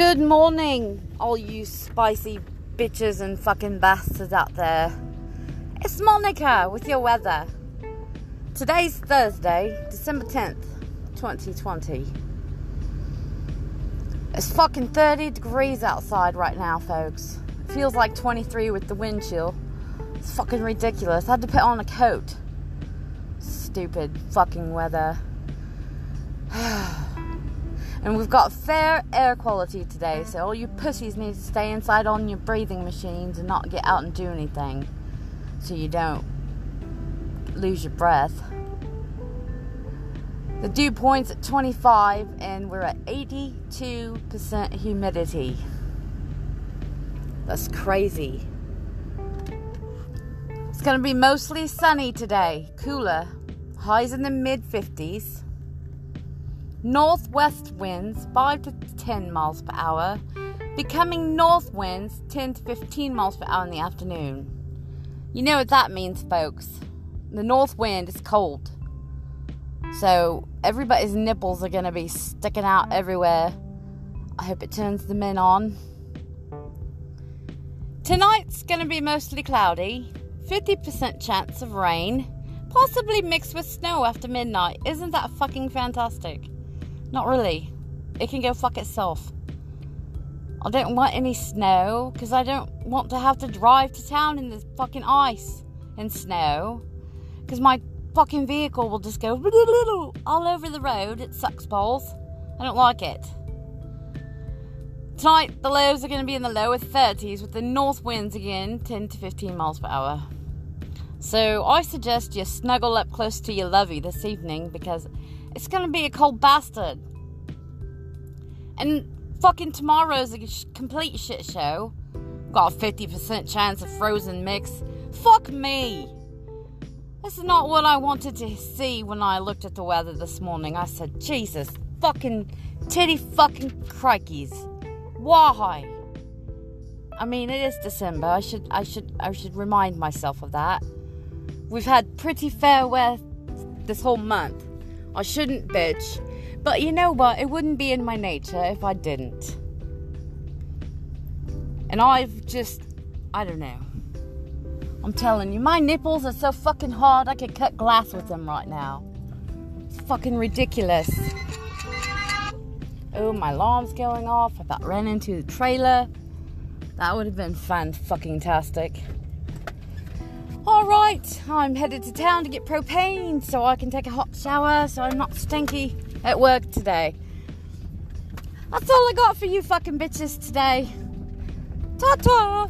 Good morning, all you spicy bitches and fucking bastards out there. It's Monica with your weather. Today's Thursday, December 10th, 2020. It's fucking 30 degrees outside right now, folks. Feels like 23 with the wind chill. It's fucking ridiculous. I had to put on a coat. Stupid fucking weather. and we've got fair air quality today, so all you pussies need to stay inside on your breathing machines and not get out and do anything so you don't lose your breath. The dew point's at 25 and we're at 82% humidity. That's crazy. It's going to be mostly sunny today, cooler, highs in the mid 50s. Northwest winds 5 to 10 miles per hour, becoming north winds 10 to 15 miles per hour in the afternoon. You know what that means, folks. The north wind is cold. So everybody's nipples are going to be sticking out everywhere. I hope it turns the men on. Tonight's going to be mostly cloudy, 50% chance of rain, possibly mixed with snow after midnight. Isn't that fucking fantastic? Not really. It can go fuck itself. I don't want any snow because I don't want to have to drive to town in this fucking ice and snow because my fucking vehicle will just go all over the road. It sucks balls. I don't like it. Tonight, the lows are going to be in the lower 30s with the north winds again 10 to 15 miles per hour. So, I suggest you snuggle up close to your lovey this evening because it's to be a cold bastard. And fucking tomorrow's a complete shit show. Got a 50% chance of frozen mix. Fuck me. This is not what I wanted to see when I looked at the weather this morning. I said, Jesus fucking titty fucking crikeys. Why? I mean, it is December. I should, I should, I should remind myself of that. We've had pretty fair weather this whole month. I shouldn't bitch, but you know what? It wouldn't be in my nature if I didn't. And I've just, I don't know. I'm telling you, my nipples are so fucking hard I could cut glass with them right now. It's fucking ridiculous. Oh, my alarm's going off. I about ran into the trailer. That would have been fun fucking tastic. Alright, I'm headed to town to get propane so I can take a hot shower so I'm not stinky at work today. That's all I got for you fucking bitches today. Ta ta!